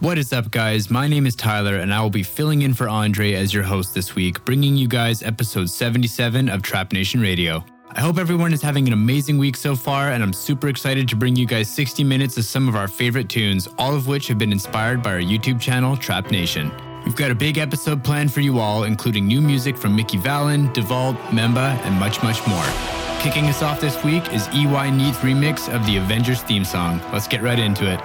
What is up, guys? My name is Tyler, and I will be filling in for Andre as your host this week, bringing you guys episode 77 of Trap Nation Radio. I hope everyone is having an amazing week so far, and I'm super excited to bring you guys 60 minutes of some of our favorite tunes, all of which have been inspired by our YouTube channel, Trap Nation. We've got a big episode planned for you all, including new music from Mickey Valen, DeVault, Memba, and much, much more. Kicking us off this week is EY Beats' remix of the Avengers theme song. Let's get right into it.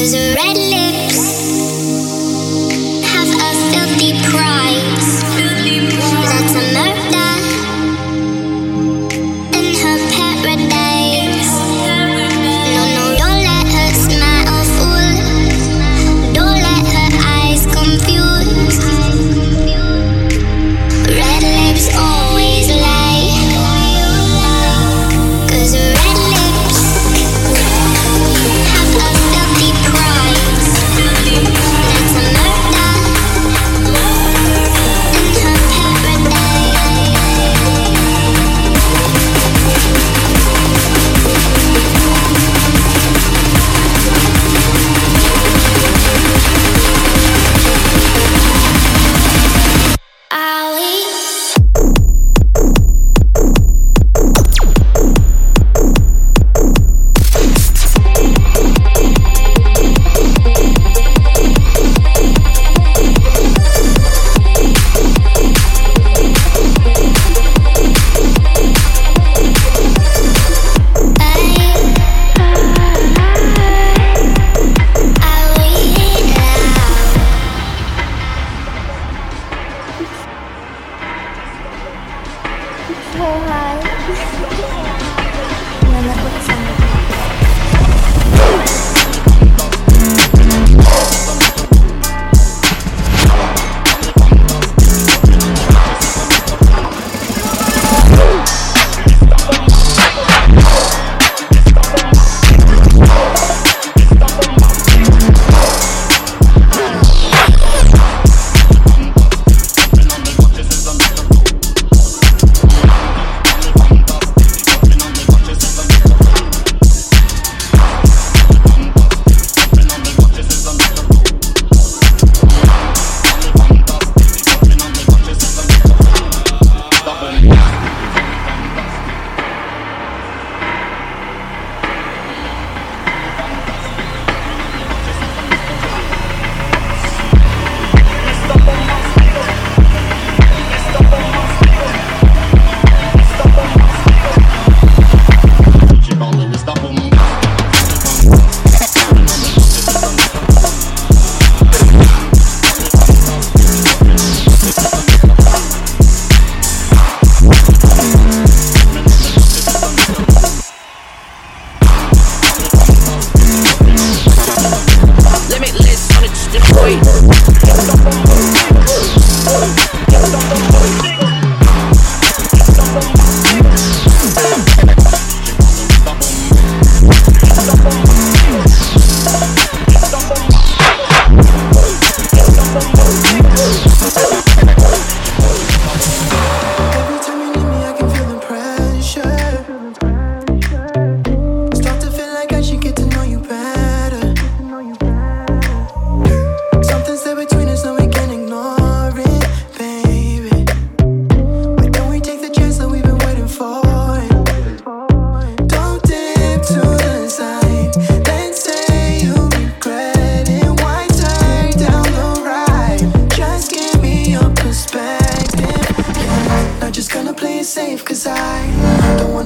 Something's there between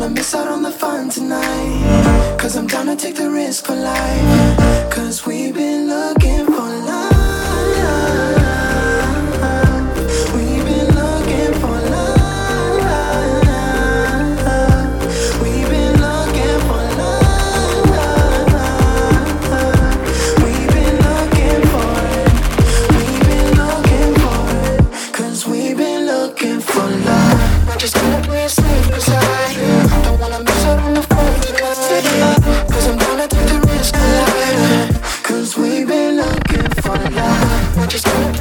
wanna miss out on the fun tonight. Cause I'm gonna take the risk for life. Cause we've been looking for life. just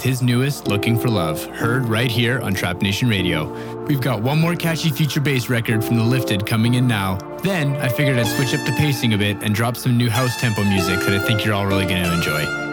with his newest, Looking for Love, heard right here on Trap Nation Radio. We've got one more catchy future bass record from The Lifted coming in now. Then I figured I'd switch up the pacing a bit and drop some new house tempo music that I think you're all really going to enjoy.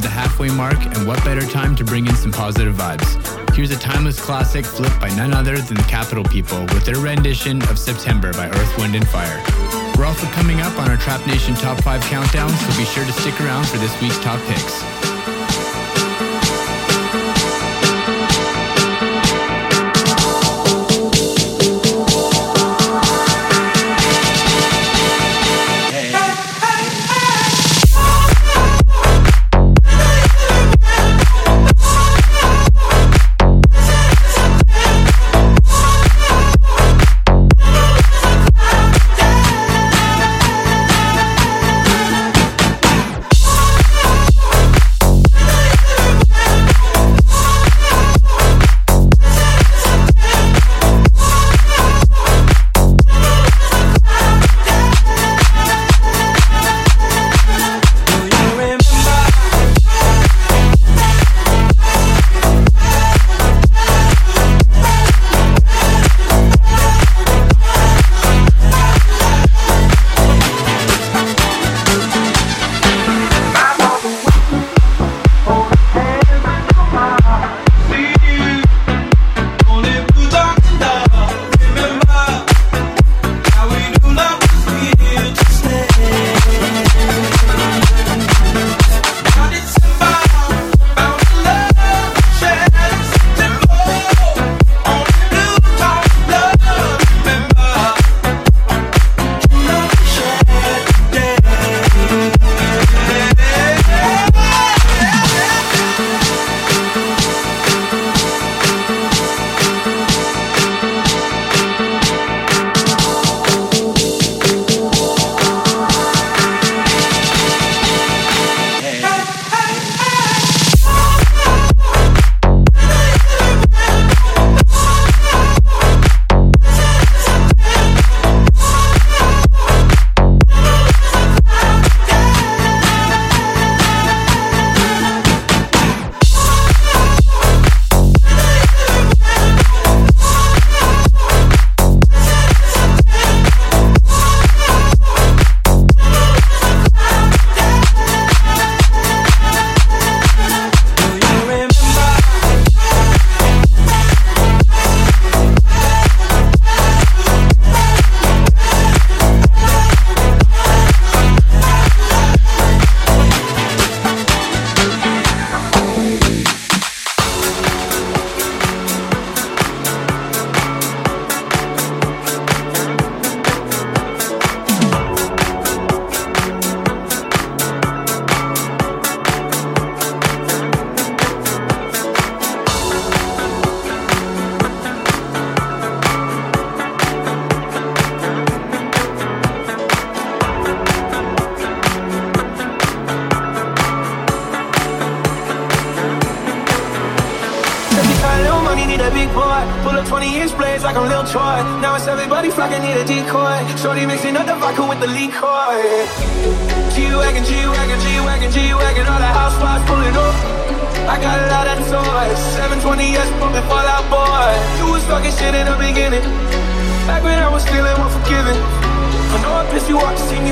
To the halfway mark, and what better time to bring in some positive vibes? Here's a timeless classic flipped by none other than the Capital People with their rendition of September by Earth, Wind, and Fire. We're also coming up on our Trap Nation Top 5 countdown, so be sure to stick around for this week's top picks.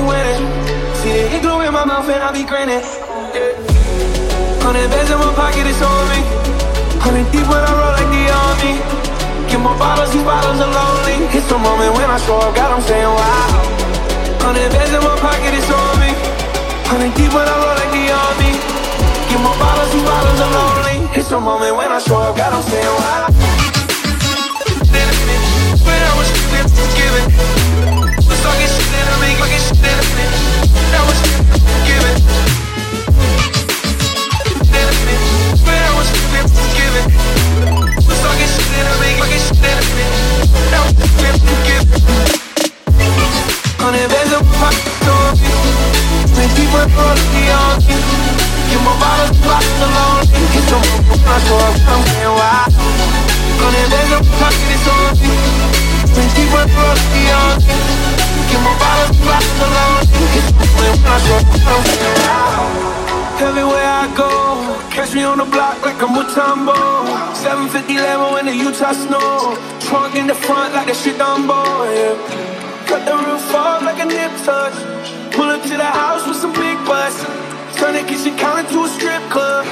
Winning. See the igloo in my mouth and I be grinning. Yeah. Hundred bands in my pocket, it's on me. Hundred deep when I roll like the army. Get more bottles, these bottles are lonely. It's the moment when I show up, God, I'm saying wow. Hundred bands in my pocket, it's on me. Hundred deep when I roll like the army. Get more bottles, these bottles are lonely. It's the moment when I show up, God, I'm saying wow. When I was giving, minute. That was giving. When I was a. Hundred bands of pocket on. Get my bottles, the alone. Everywhere I go, catch me on the block like I'm Mutombo. 750 Lambo in the Utah snow. Trunk in the front like the shit Dumbo. Yeah. Cut the roof off like a nip tuck. Pull up to the house with some big butts. Turn the kitchen counter to a strip club.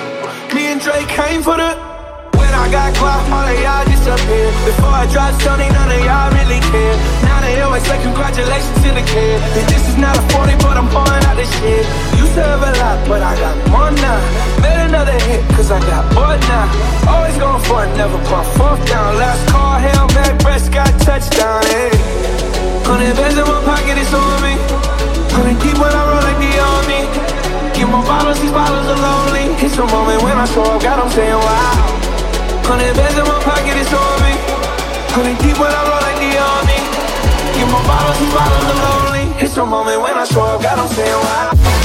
Me and Drake came for the. I got caught, all of y'all disappear. Before I dropped Stoney, none of y'all really care. Now they always say congratulations to the kid. And this is not a 40, but I'm pouring out this shit. Used to have a lot, but I got more now. Made another hit, cause I got bored now. Always going for it, never pump fourth down. Last call, Hail breast got touchdown, hey. Hundred bands in my pocket, it's on me. Hundred deep when I roll like the army. Get more bottles, these bottles are lonely. It's a moment when I show up, God, I'm saying wow. Hundred bands in my pocket, it's on me. Hundred deep when I roll like the army. Get my bottles, these bottles are lonely. It's a moment when I show up, God, I'm saying wow.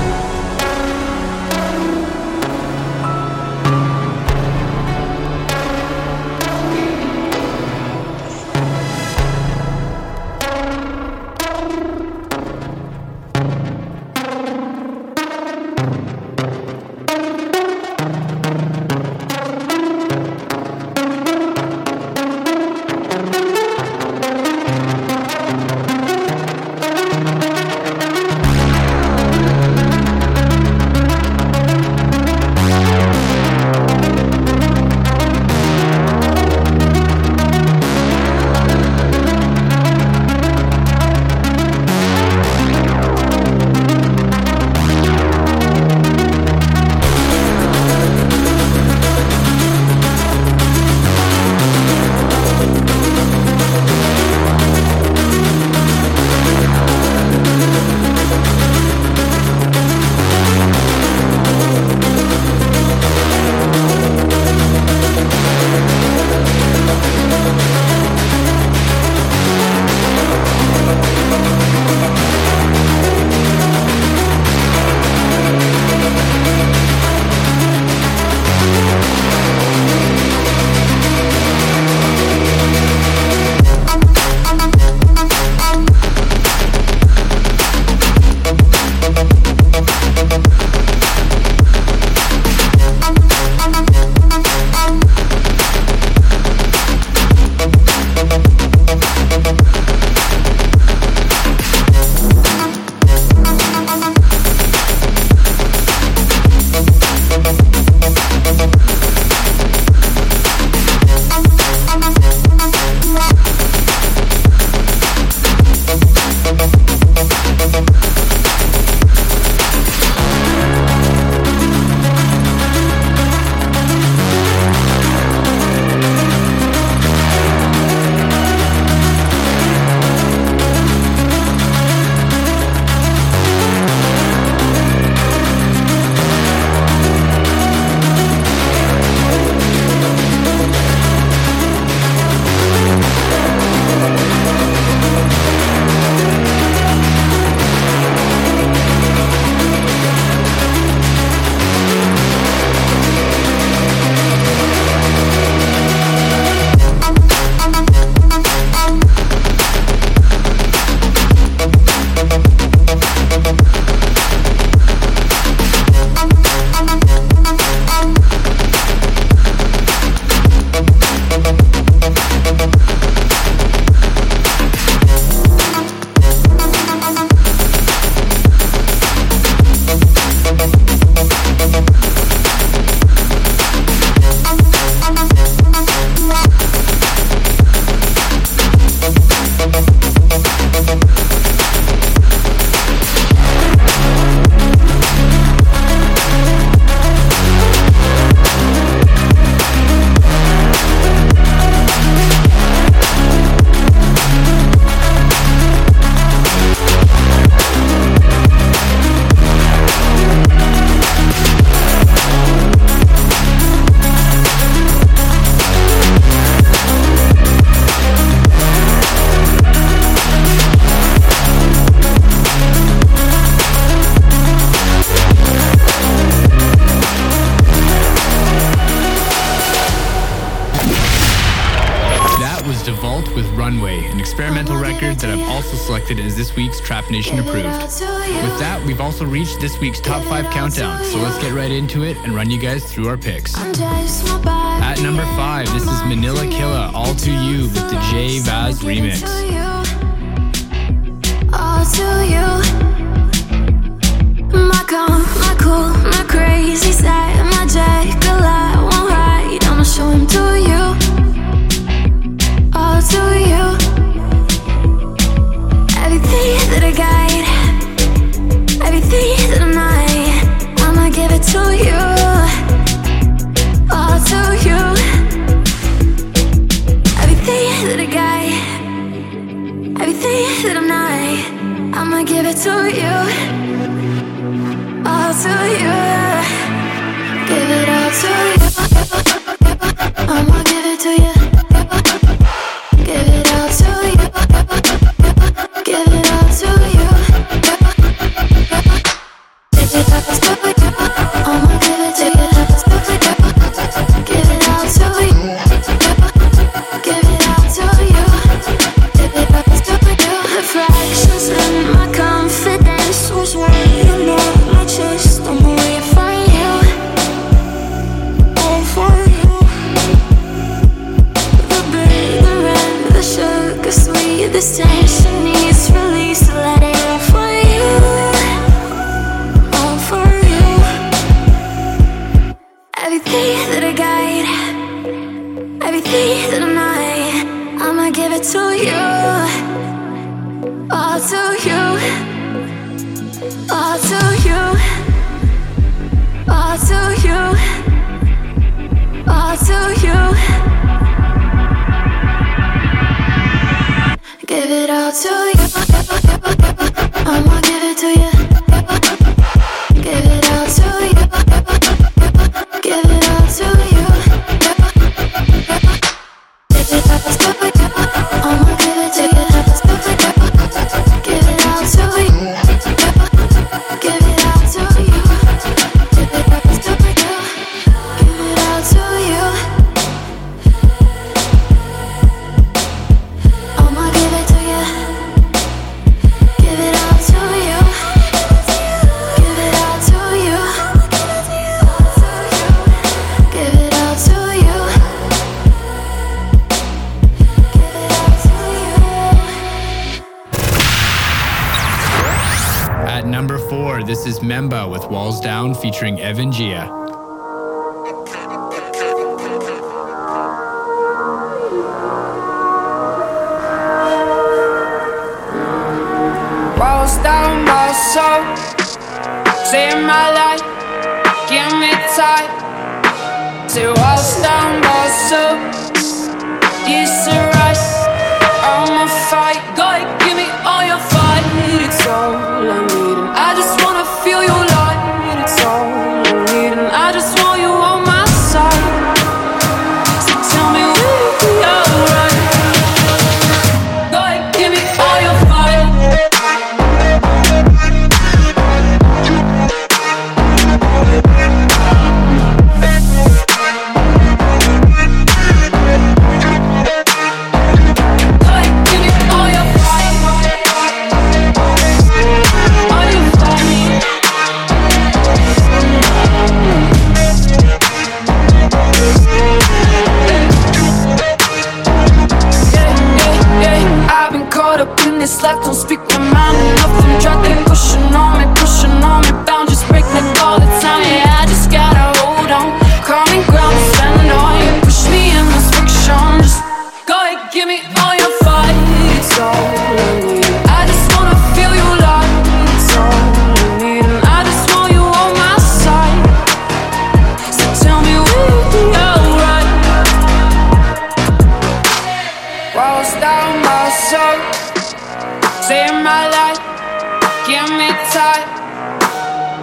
this week's top five countdown. So let's get right into it and run you guys through our picks. At number five, this is Manilla Killa, All To You with the Jay Vazz remix. that I'm not, I'ma give it to you. All to you. Give it all to you. Memba with Walls Down featuring Evan Giia. Walls down my soul, saving my life, give me time. To walls down my soul, it's right. I'ma fight, God, give me all your fight. It's all I need, and I just want.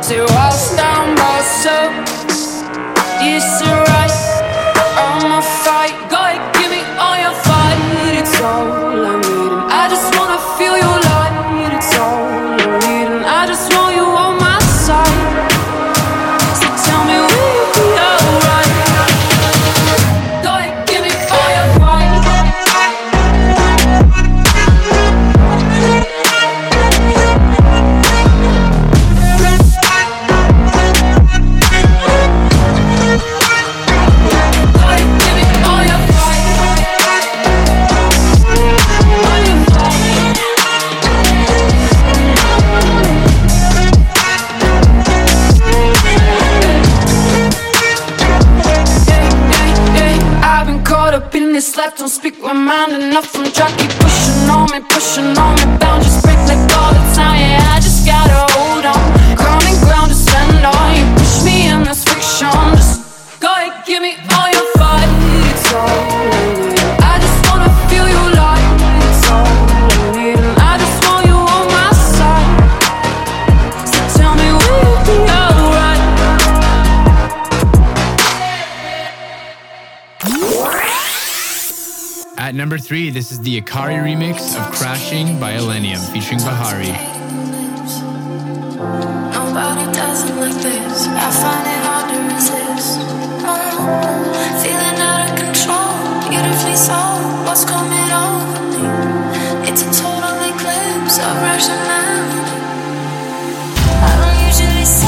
to don't speak my mind enough. I'm dry, keep pushing on me, pushing on me. Boundaries break like all the time. Yeah, I just gotta. three, this is the Akari remix of Crashing by Illenium featuring Bahari. Nobody does it like this. I find it hard to resist. Oh, feeling out of control. Beautifully so. What's coming? It's a total eclipse of rationality. I don't usually say.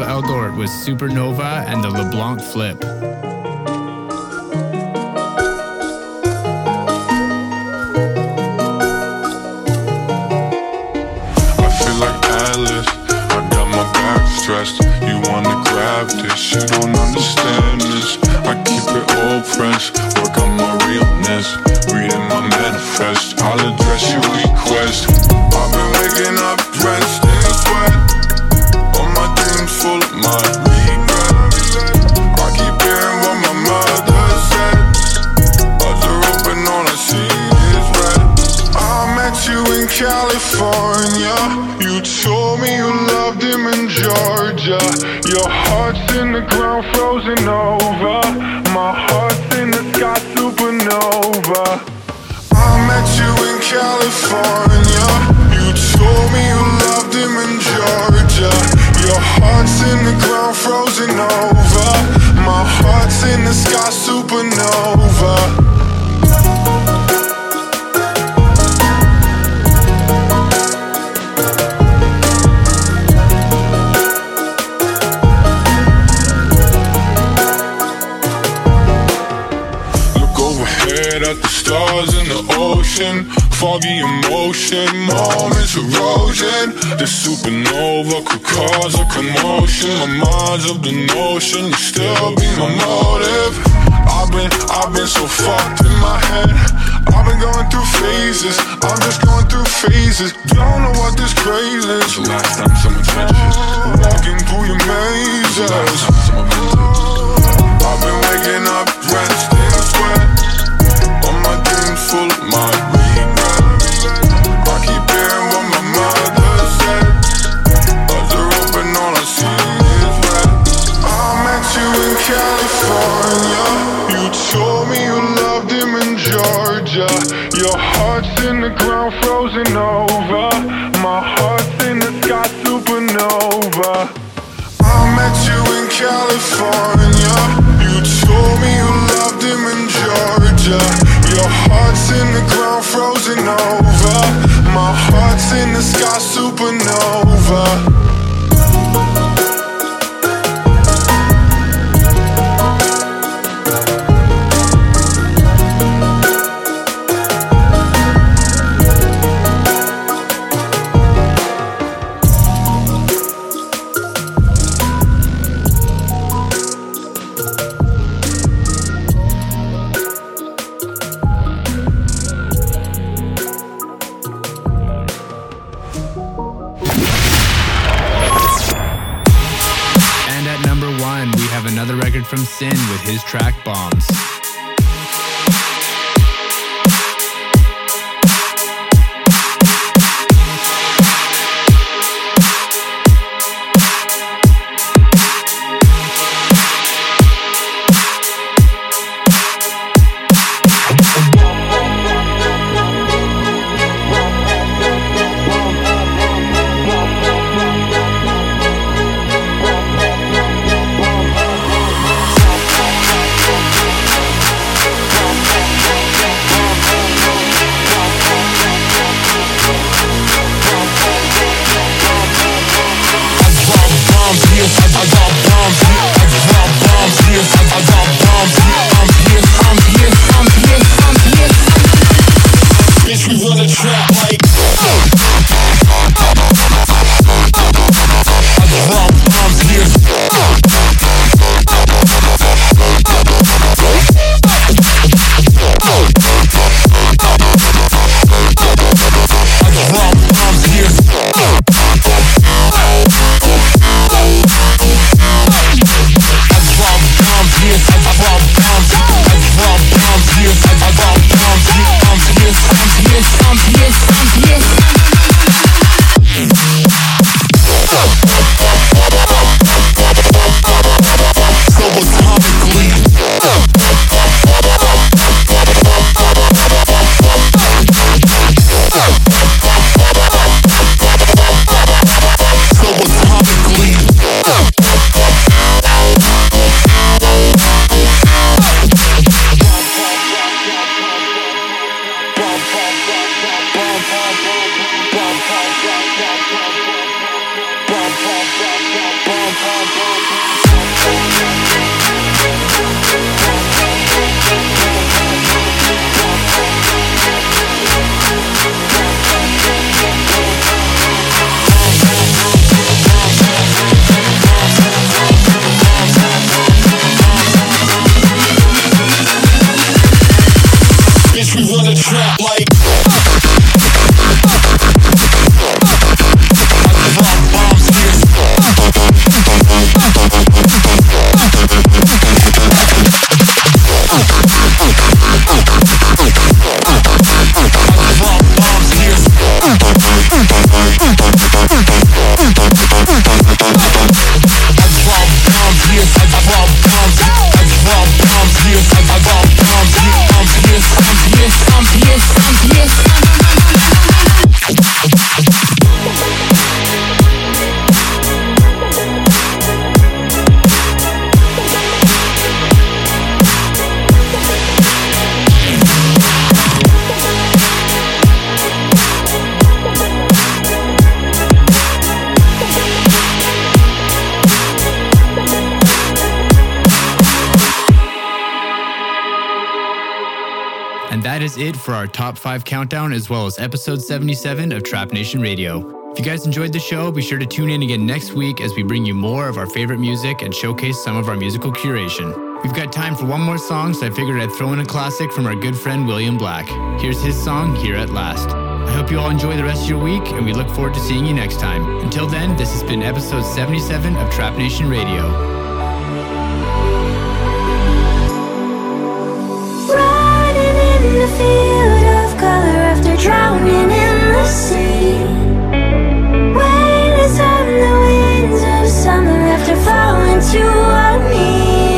Ansel Elgort with Supernova and the LBLVNC Flip. I feel like I got my back stressed. You wanna grab this? You don't Can you still be my motive. I've been, I've been so fucked in my head. I've been going through phases. I'm just going through phases. Don't know what this craze is. The last time someone touched walking through your mazes. I've been waking up. over for our top five countdown as well as episode 77 of Trap Nation Radio. If you guys enjoyed the show, be sure to tune in again next week as we bring you more of our favorite music and showcase some of our musical curation. We've got time for one more song, so I figured I'd throw in a classic from our good friend William Black. Here's his song, Here at Last. I hope you all enjoy the rest of your week, and we look forward to seeing you next time. Until then, this has been episode 77 of Trap Nation Radio. of color after drowning in the sea. Waiting on the winds of summer after falling to our knees.